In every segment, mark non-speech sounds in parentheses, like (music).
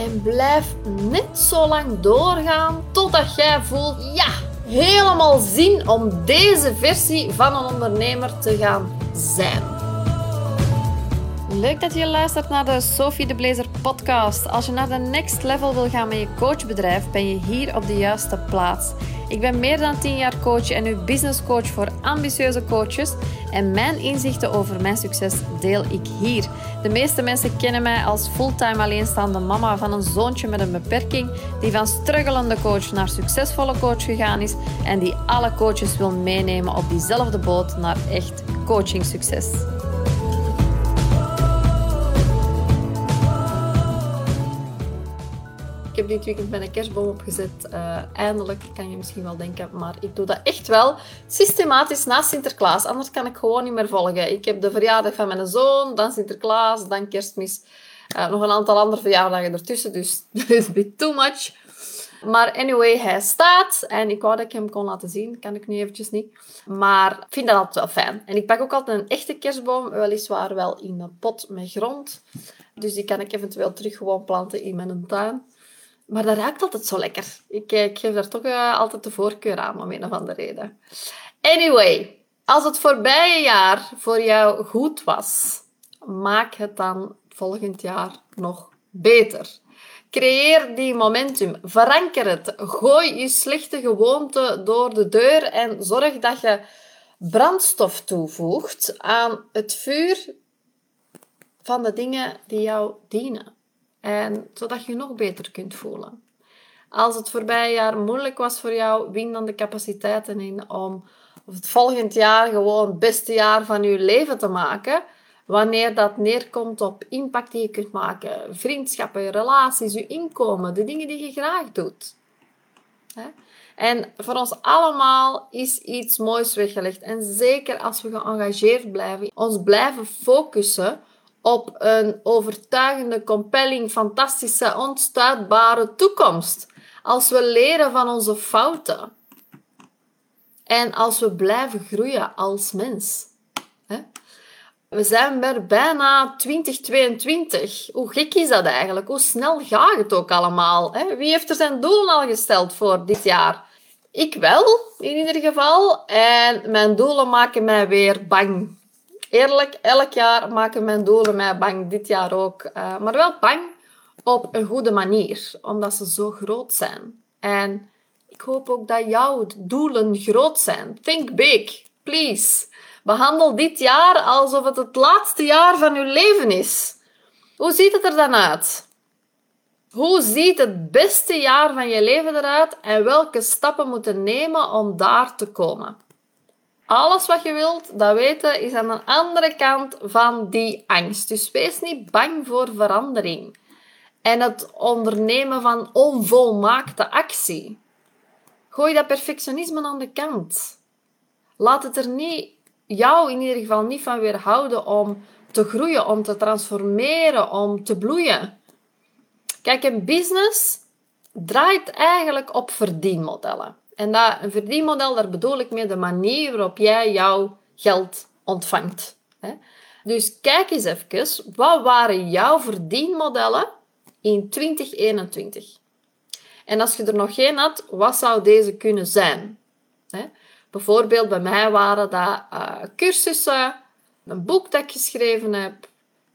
En blijf net zo lang doorgaan totdat jij voelt, ja, helemaal zin om deze versie van een ondernemer te gaan zijn. Leuk dat je luistert naar de Sophie de Blazer podcast. Als je naar de next level wil gaan met je coachbedrijf, ben je hier op de juiste plaats. Ik ben meer dan 10 jaar coach en uw business coach voor ambitieuze coaches. En mijn inzichten over mijn succes deel ik hier. De meeste mensen kennen mij als fulltime alleenstaande mama van een zoontje met een beperking, die van struggelende coach naar succesvolle coach gegaan is en die alle coaches wil meenemen op diezelfde boot naar echt coaching succes. Heb dit weekend mijn kerstboom opgezet. Uh, eindelijk, kan je misschien wel denken. Maar ik doe dat echt wel systematisch na Sinterklaas. Anders kan ik gewoon niet meer volgen. Ik heb de verjaardag van mijn zoon, dan Sinterklaas, dan kerstmis. Uh, nog een aantal andere verjaardagen ertussen. Dus (laughs) het is bit too much. Maar anyway, hij staat. En ik wou dat ik hem kon laten zien. Kan ik nu eventjes niet. Maar ik vind dat altijd wel fijn. En ik pak ook altijd een echte kerstboom. Weliswaar wel in een pot met grond. Dus die kan ik eventueel terug gewoon planten in mijn tuin. Maar dat ruikt altijd zo lekker. Ik, eh, geef daar toch uh, altijd de voorkeur aan, om een of andere reden. Anyway, als het voorbije jaar voor jou goed was, maak het dan volgend jaar nog beter. Creëer die momentum. Veranker het. Gooi je slechte gewoonte door de deur en zorg dat je brandstof toevoegt aan het vuur van de dingen die jou dienen. En zodat je nog beter kunt voelen. Als het voorbije jaar moeilijk was voor jou, win dan de capaciteiten in om het volgend jaar gewoon het beste jaar van je leven te maken. Wanneer dat neerkomt op impact die je kunt maken, vriendschappen, relaties, je inkomen, de dingen die je graag doet. En voor ons allemaal is iets moois weggelegd. En zeker als we geëngageerd blijven, ons blijven focussen op een overtuigende, compelling, fantastische, onstuitbare toekomst. Als we leren van onze fouten. En als we blijven groeien als mens. We zijn er bijna 2022. Hoe gek is dat eigenlijk? Hoe snel gaat het ook allemaal? Wie heeft er zijn doelen al gesteld voor dit jaar? Ik wel, in ieder geval. En mijn doelen maken mij weer bang. Eerlijk, elk jaar maken mijn doelen mij bang. Dit jaar ook. Uh, maar wel bang op een goede manier, omdat ze zo groot zijn. En ik hoop ook dat jouw doelen groot zijn. Think big, please. Behandel dit jaar alsof het het laatste jaar van je leven is. Hoe ziet het er dan uit? Hoe ziet het beste jaar van je leven eruit en welke stappen moeten nemen om daar te komen? Alles wat je wilt, dat weten, is aan de andere kant van die angst. Dus wees niet bang voor verandering. En het ondernemen van onvolmaakte actie. Gooi dat perfectionisme aan de kant. Laat het er niet, jou in ieder geval niet van weerhouden om te groeien, om te transformeren, om te bloeien. Kijk, een business draait eigenlijk op verdienmodellen. En dat, een verdienmodel, daar bedoel ik mee de manier waarop jij jouw geld ontvangt. Dus kijk eens even, wat waren jouw verdienmodellen in 2021? En als je er nog geen had, wat zou deze kunnen zijn? Bijvoorbeeld bij mij waren dat uh, cursussen, een boek dat ik geschreven heb,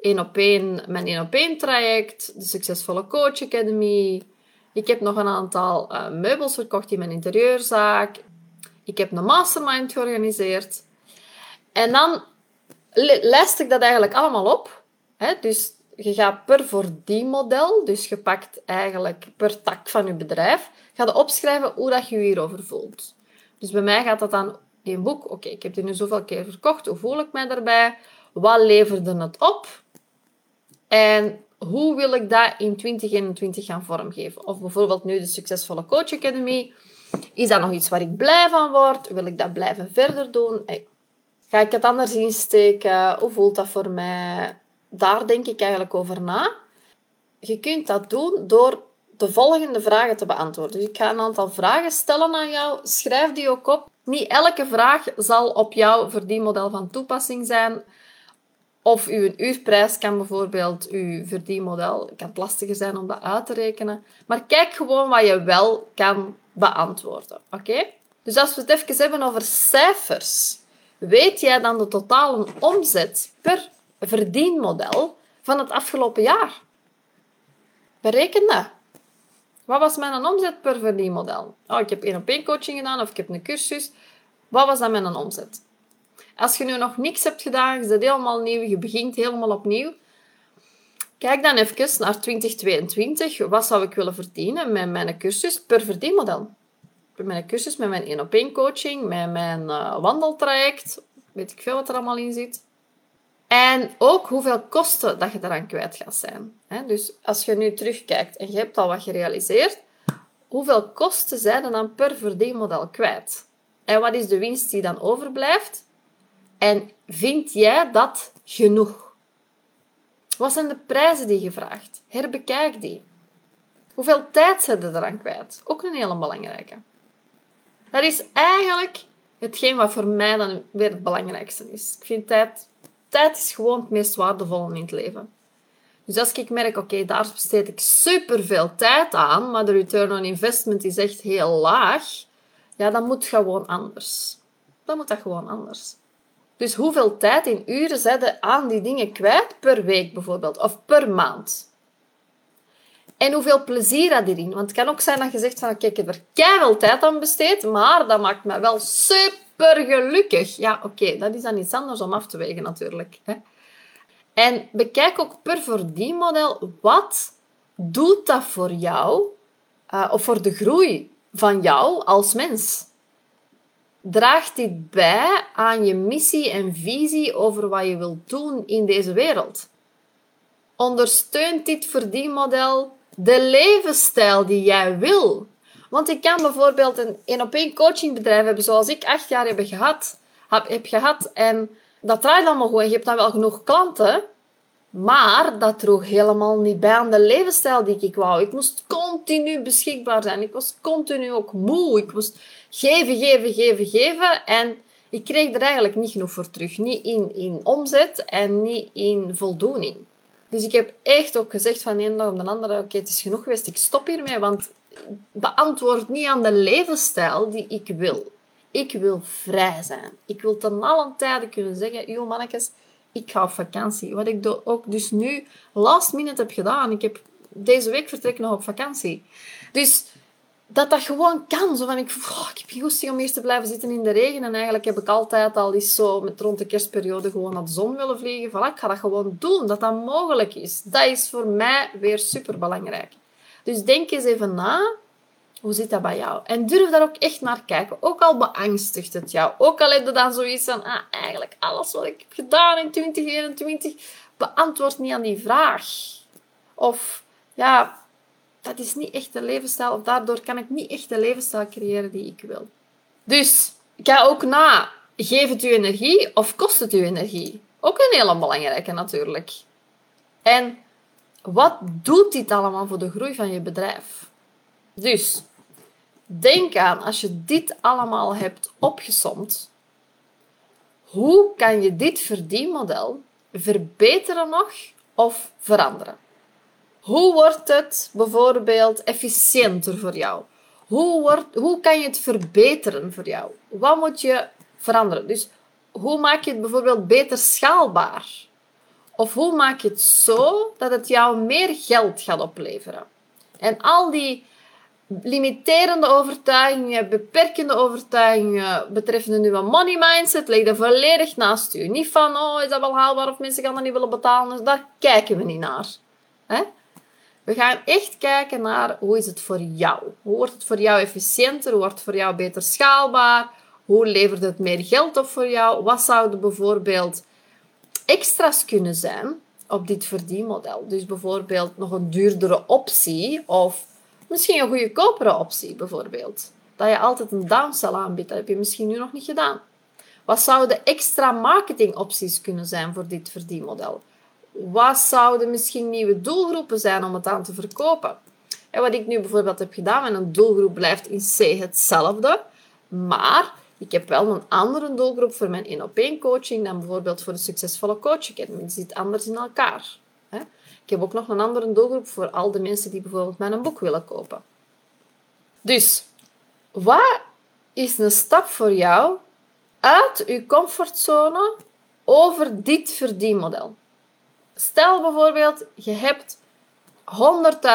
één op één, mijn één op één traject, de Succesvolle Coach Academy, ik heb nog een aantal uh, meubels verkocht in mijn interieurzaak. Ik heb een mastermind georganiseerd. En dan lijst ik dat eigenlijk allemaal op. Hè? Dus je gaat per model, dus je pakt eigenlijk per tak van je bedrijf, ga je opschrijven hoe dat je je hierover voelt. Dus bij mij gaat dat dan in boek. Oké, ik heb die nu zoveel keer verkocht. Hoe voel ik mij daarbij? Wat leverde het op? En hoe wil ik dat in 2021 gaan vormgeven? Of bijvoorbeeld nu de Succesvolle Coach Academy. Is dat nog iets waar ik blij van word? Wil ik dat blijven verder doen? Ga ik het anders insteken? Hoe voelt dat voor mij? Daar denk ik eigenlijk over na. Je kunt dat doen door de volgende vragen te beantwoorden. Dus ik ga een aantal vragen stellen aan jou. Schrijf die ook op. Niet elke vraag zal op jouw verdienmodel van toepassing zijn. Of uw uurprijs kan bijvoorbeeld uw verdienmodel. Het kan lastiger zijn om dat uit te rekenen. Maar kijk gewoon wat je wel kan beantwoorden. Oké? Dus als we het even hebben over cijfers. Weet jij dan de totale omzet per verdienmodel van het afgelopen jaar? Bereken dat. Wat was mijn omzet per verdienmodel? Oh, ik heb één op één coaching gedaan of ik heb een cursus. Wat was dan mijn omzet? Als je nu nog niks hebt gedaan, je bent helemaal nieuw, je begint helemaal opnieuw. Kijk dan even naar 2022. Wat zou ik willen verdienen met mijn cursus per verdienmodel? Met mijn cursus, met mijn één op één coaching, met mijn uh, wandeltraject. Weet ik veel wat er allemaal in zit. En ook hoeveel kosten dat je eraan kwijt gaat zijn. Dus als je nu terugkijkt en je hebt al wat gerealiseerd, hoeveel kosten zijn er dan per verdienmodel kwijt? En wat is de winst die dan overblijft? En vind jij dat genoeg? Wat zijn de prijzen die je vraagt? Herbekijk die. Hoeveel tijd zet je eraan kwijt? Ook een hele belangrijke. Dat is eigenlijk hetgeen wat voor mij dan weer het belangrijkste is. Ik vind tijd tijd is gewoon het meest waardevolle in het leven. Dus als ik merk, oké, daar besteed ik superveel tijd aan, maar de return on investment is echt heel laag, ja, dan moet gewoon anders. Dan moet dat gewoon anders. Dus hoeveel tijd in uren zetten aan die dingen kwijt per week bijvoorbeeld, of per maand? En hoeveel plezier had erin? Want het kan ook zijn dat je zegt van, oké, ik heb er keihard tijd aan besteed, maar dat maakt me wel super gelukkig. Ja, oké, dat is dan iets anders om af te wegen natuurlijk. Hè. En bekijk ook per verdienmodel, wat doet dat voor jou, uh, of voor de groei van jou als mens? Draagt dit bij aan je missie en visie over wat je wilt doen in deze wereld? Ondersteunt dit verdienmodel de levensstijl die jij wil? Want ik kan bijvoorbeeld een één-op-één coachingbedrijf hebben, zoals ik acht jaar heb gehad. Heb, heb gehad en dat draait allemaal goed. Je hebt dan wel genoeg klanten, maar dat droeg helemaal niet bij aan de levensstijl die ik wou. Ik moest continu beschikbaar zijn. Ik was continu ook moe. Ik moest geven, geven, geven, geven. En ik kreeg er eigenlijk niet genoeg voor terug. Niet in, in omzet en niet in voldoening. Dus ik heb echt ook gezegd van de ene dag op de andere, oké, het is genoeg geweest, ik stop hiermee, want beantwoord niet aan de levensstijl die ik wil. Ik wil vrij zijn. Ik wil ten allen tijde kunnen zeggen, joh mannetjes, ik ga op vakantie. Wat ik ook dus nu last minute heb gedaan. Ik heb deze week vertrek nog op vakantie. Dus dat dat gewoon kan. Zo van, ik, oh, ik heb geen goesting om eerst te blijven zitten in de regen. En eigenlijk heb ik altijd al eens zo met rond de kerstperiode gewoon naar de zon willen vliegen. Voilà, ik ga dat gewoon doen, dat dat mogelijk is. Dat is voor mij weer super belangrijk. Dus denk eens even na. Hoe zit dat bij jou? En durf daar ook echt naar kijken. Ook al beangstigt het jou. Ook al heb je dan zoiets van, ah, eigenlijk alles wat ik heb gedaan in 2021, beantwoord niet aan die vraag. Of, ja, dat is niet echt de levensstijl. Of daardoor kan ik niet echt de levensstijl creëren die ik wil. Dus, ga ook na. Geeft het u energie of kost het u energie? Ook een hele belangrijke natuurlijk. En wat doet dit allemaal voor de groei van je bedrijf? Dus, denk aan, als je dit allemaal hebt opgesomd, hoe kan je dit verdienmodel verbeteren nog of veranderen? Hoe wordt het bijvoorbeeld efficiënter voor jou? Hoe, wordt, hoe kan je het verbeteren voor jou? Wat moet je veranderen? Dus hoe maak je het bijvoorbeeld beter schaalbaar? Of hoe maak je het zo dat het jou meer geld gaat opleveren? En al die limiterende overtuigingen, beperkende overtuigingen betreffende nieuwe money mindset liggen volledig naast u. Niet van, oh, is dat wel haalbaar of mensen gaan dat niet willen betalen. Dus daar kijken we niet naar. We gaan echt kijken naar hoe is het voor jou? Hoe wordt het voor jou efficiënter? Hoe wordt het voor jou beter schaalbaar? Hoe levert het meer geld op voor jou? Wat zouden bijvoorbeeld extra's kunnen zijn op dit verdienmodel. Dus bijvoorbeeld nog een duurdere optie of misschien een goedkopere optie bijvoorbeeld. Dat je altijd een downsell aanbiedt, dat heb je misschien nu nog niet gedaan. Wat zouden extra marketingopties kunnen zijn voor dit verdienmodel? Wat zouden misschien nieuwe doelgroepen zijn om het aan te verkopen? En wat ik nu bijvoorbeeld heb gedaan, mijn doelgroep blijft in C hetzelfde, maar Ik heb wel een andere doelgroep voor mijn 1 op 1 coaching dan bijvoorbeeld voor de Succesvolle Coach Academy. Die zit anders in elkaar. Ik heb ook nog een andere doelgroep voor al de mensen die bijvoorbeeld mijn boek willen kopen. Dus, wat is een stap voor jou uit je comfortzone over dit verdienmodel? Stel bijvoorbeeld, je hebt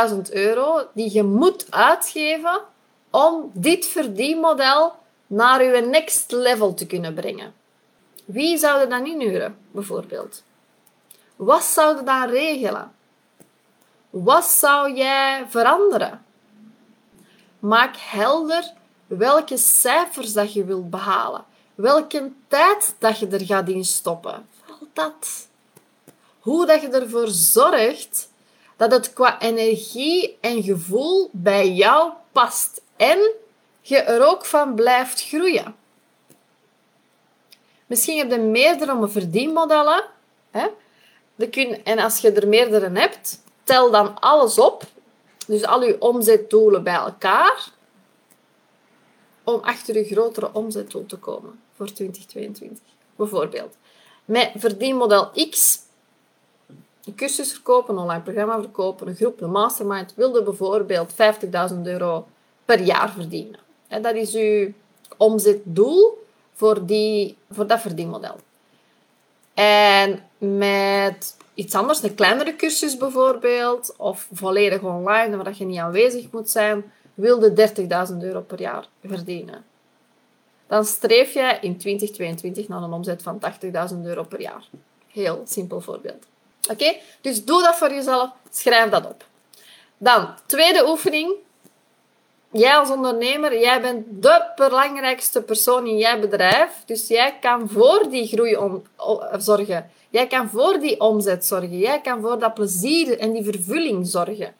100.000 euro die je moet uitgeven om dit verdienmodel naar je next level te kunnen brengen. Wie zou er dan inhuren, bijvoorbeeld? Wat zou je dan regelen? Wat zou jij veranderen? Maak helder welke cijfers dat je wilt behalen. Welke tijd dat je er gaat in stoppen. Al dat. Hoe dat je ervoor zorgt dat het qua energie en gevoel bij jou past. En je er ook van blijft groeien. Misschien heb je meerdere verdienmodellen. Hè? En als je er meerdere hebt, tel dan alles op. Dus al je omzetdoelen bij elkaar. Om achter je grotere omzetdoel te komen voor 2022. Bijvoorbeeld. Met verdienmodel X een cursus verkopen, een online programma verkopen, een groep, een mastermind, wilde bijvoorbeeld 50.000 euro per jaar verdienen. Dat is uw omzetdoel voor, die, voor dat verdienmodel. En met iets anders, een kleinere cursus bijvoorbeeld, of volledig online, waar je niet aanwezig moet zijn, wilde 30.000 euro per jaar verdienen. Dan streef je in 2022 naar een omzet van 80.000 euro per jaar. Heel simpel voorbeeld. Oké? Dus doe dat voor jezelf. Schrijf dat op. Dan, tweede oefening. Jij als ondernemer, jij bent de belangrijkste persoon in jouw bedrijf. Dus jij kan voor die groei zorgen. Jij kan voor die omzet zorgen. Jij kan voor dat plezier en die vervulling zorgen.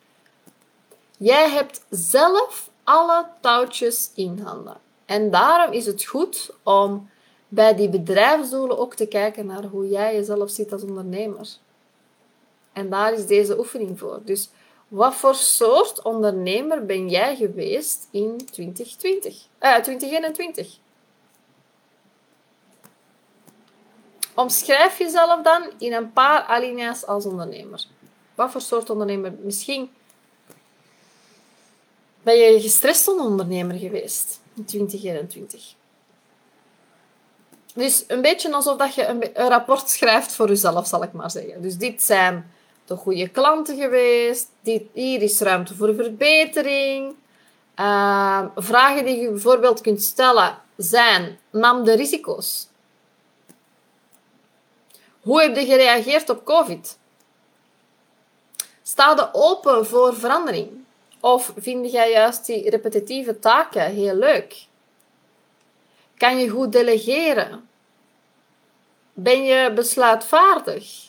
Jij hebt zelf alle touwtjes in handen. En daarom is het goed om bij die bedrijfsdoelen ook te kijken naar hoe jij jezelf ziet als ondernemer. En daar is deze oefening voor. Dus wat voor soort ondernemer ben jij geweest in 2020? Uh, 2021? Omschrijf jezelf dan in een paar alinea's als ondernemer. Wat voor soort ondernemer? Misschien ben je gestrest ondernemer geweest in 2021. Dus een beetje alsof dat je een, een rapport schrijft voor jezelf, zal ik maar zeggen. Dus dit zijn de goede klanten geweest. Dit, hier is ruimte voor verbetering. Ehm, vragen die je bijvoorbeeld kunt stellen zijn: nam de risico's. Hoe heb je gereageerd op COVID? Sta je open voor verandering? Of vind jij juist die repetitieve taken heel leuk? Kan je goed delegeren? Ben je besluitvaardig?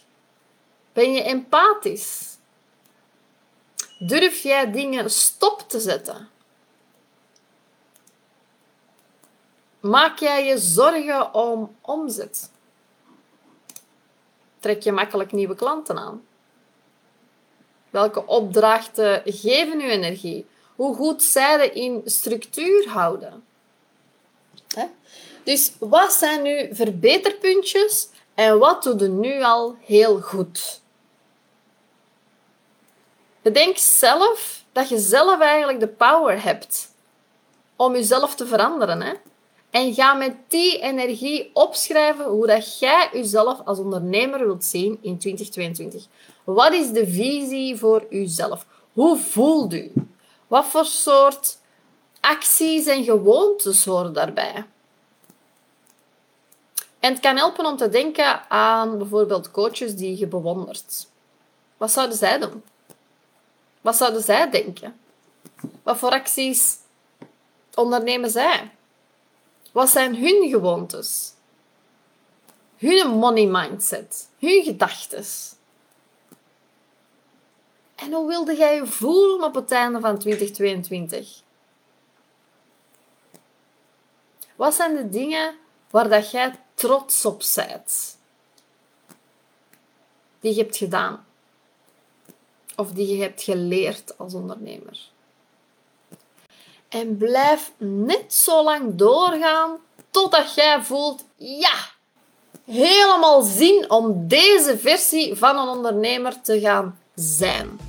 Ben je empathisch? Durf jij dingen stop te zetten? Maak jij je zorgen om omzet? Trek je makkelijk nieuwe klanten aan? Welke opdrachten geven u energie? Hoe goed zij in structuur houden? Dus wat zijn nu verbeterpuntjes en wat doe je nu al heel goed? Bedenk zelf dat je zelf eigenlijk de power hebt om jezelf te veranderen. Hè? En ga met die energie opschrijven hoe dat jij jezelf als ondernemer wilt zien in 2022. Wat is de visie voor jezelf? Hoe voelt u? Wat voor soort acties en gewoontes horen daarbij? En het kan helpen om te denken aan bijvoorbeeld coaches die je bewondert. Wat zouden zij doen? Wat zouden zij denken? Wat voor acties ondernemen zij? Wat zijn hun gewoontes? Hun money mindset? Hun gedachten? En hoe wilde jij je voelen op het einde van 2022? Wat zijn de dingen waar dat jij trots op bent? Die je hebt gedaan of die je hebt geleerd als ondernemer. En blijf net zo lang doorgaan totdat jij voelt, ja, helemaal zin om deze versie van een ondernemer te gaan zijn.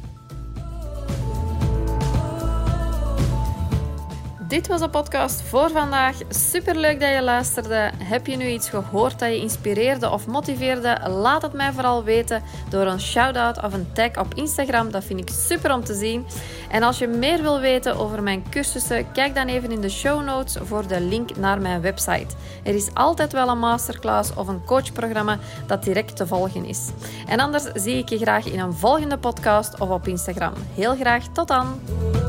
Dit was de podcast voor vandaag. Super leuk dat je luisterde. Heb je nu iets gehoord dat je inspireerde of motiveerde? Laat het mij vooral weten door een shout-out of een tag op Instagram. Dat vind ik super om te zien. En als je meer wil weten over mijn cursussen, kijk dan even in de show notes voor de link naar mijn website. Er is altijd wel een masterclass of een coachprogramma dat direct te volgen is. En anders zie ik je graag in een volgende podcast of op Instagram. Heel graag tot dan!